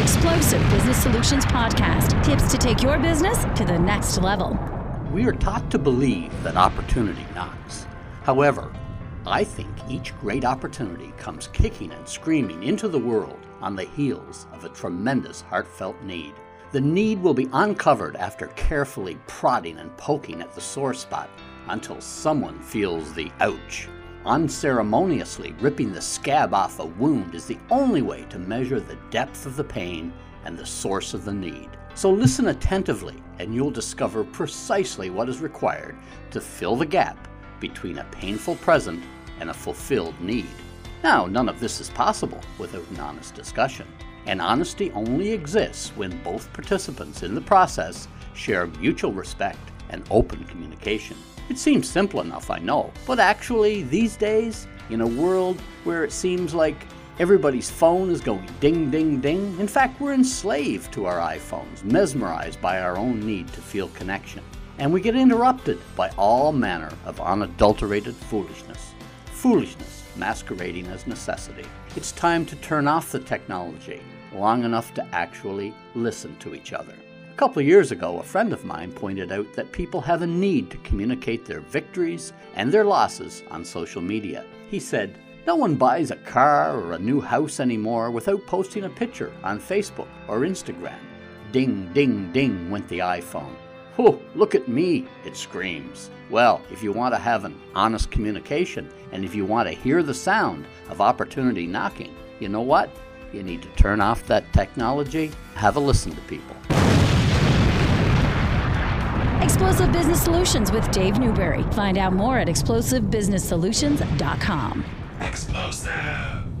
Explosive Business Solutions Podcast tips to take your business to the next level. We are taught to believe that opportunity knocks. However, I think each great opportunity comes kicking and screaming into the world on the heels of a tremendous heartfelt need. The need will be uncovered after carefully prodding and poking at the sore spot until someone feels the ouch. Unceremoniously ripping the scab off a wound is the only way to measure the depth of the pain and the source of the need. So listen attentively, and you'll discover precisely what is required to fill the gap between a painful present and a fulfilled need. Now, none of this is possible without an honest discussion, and honesty only exists when both participants in the process share mutual respect and open communication. It seems simple enough, I know, but actually, these days, in a world where it seems like everybody's phone is going ding, ding, ding, in fact, we're enslaved to our iPhones, mesmerized by our own need to feel connection and we get interrupted by all manner of unadulterated foolishness. Foolishness masquerading as necessity. It's time to turn off the technology long enough to actually listen to each other. A couple of years ago, a friend of mine pointed out that people have a need to communicate their victories and their losses on social media. He said, no one buys a car or a new house anymore without posting a picture on Facebook or Instagram. Ding, ding, ding went the iPhone. Oh, look at me, it screams. Well, if you want to have an honest communication and if you want to hear the sound of opportunity knocking, you know what? You need to turn off that technology, have a listen to people. Explosive Business Solutions with Dave Newberry. Find out more at explosivebusinesssolutions.com. Explosive.